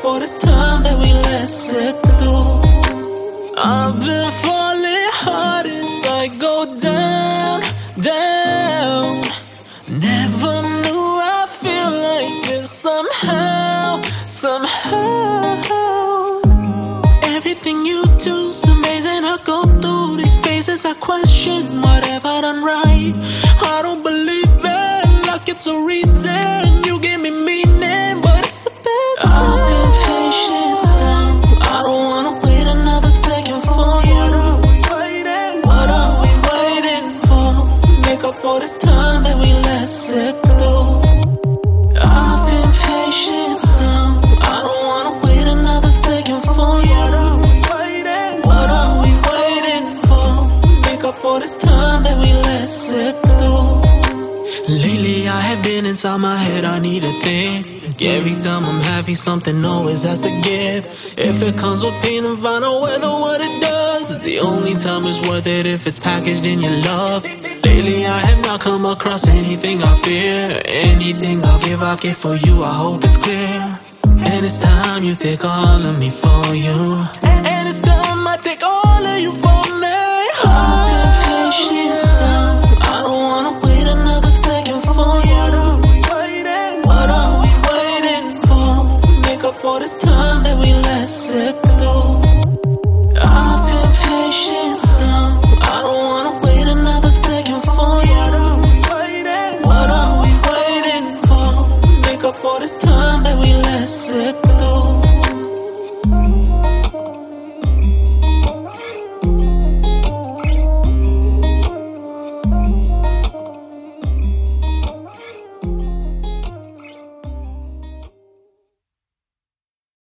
this time that we let slip through. I've been falling hard as I go down, down. Never knew I feel like this somehow, somehow. Everything you do's amazing. I go through these phases. I question whatever done right. For this time that we let slip through. I've been patient, so I don't wanna wait another second for you. What are we waiting for? Make up for this time that we let slip through. Lately, I have been inside my head, I need a thing. Every time I'm happy, something always has to give. If it comes with pain, then find out whether what it does. The only time it's worth it if it's packaged in your love come across anything I fear. Anything I'll give, I'll give for you, I hope it's clear. And it's time you take all of me for you. And it's time I take all of you for me. I've been patient, so um, I don't wanna wait another second for you. What are we waiting for? Make up for this time that we. todo.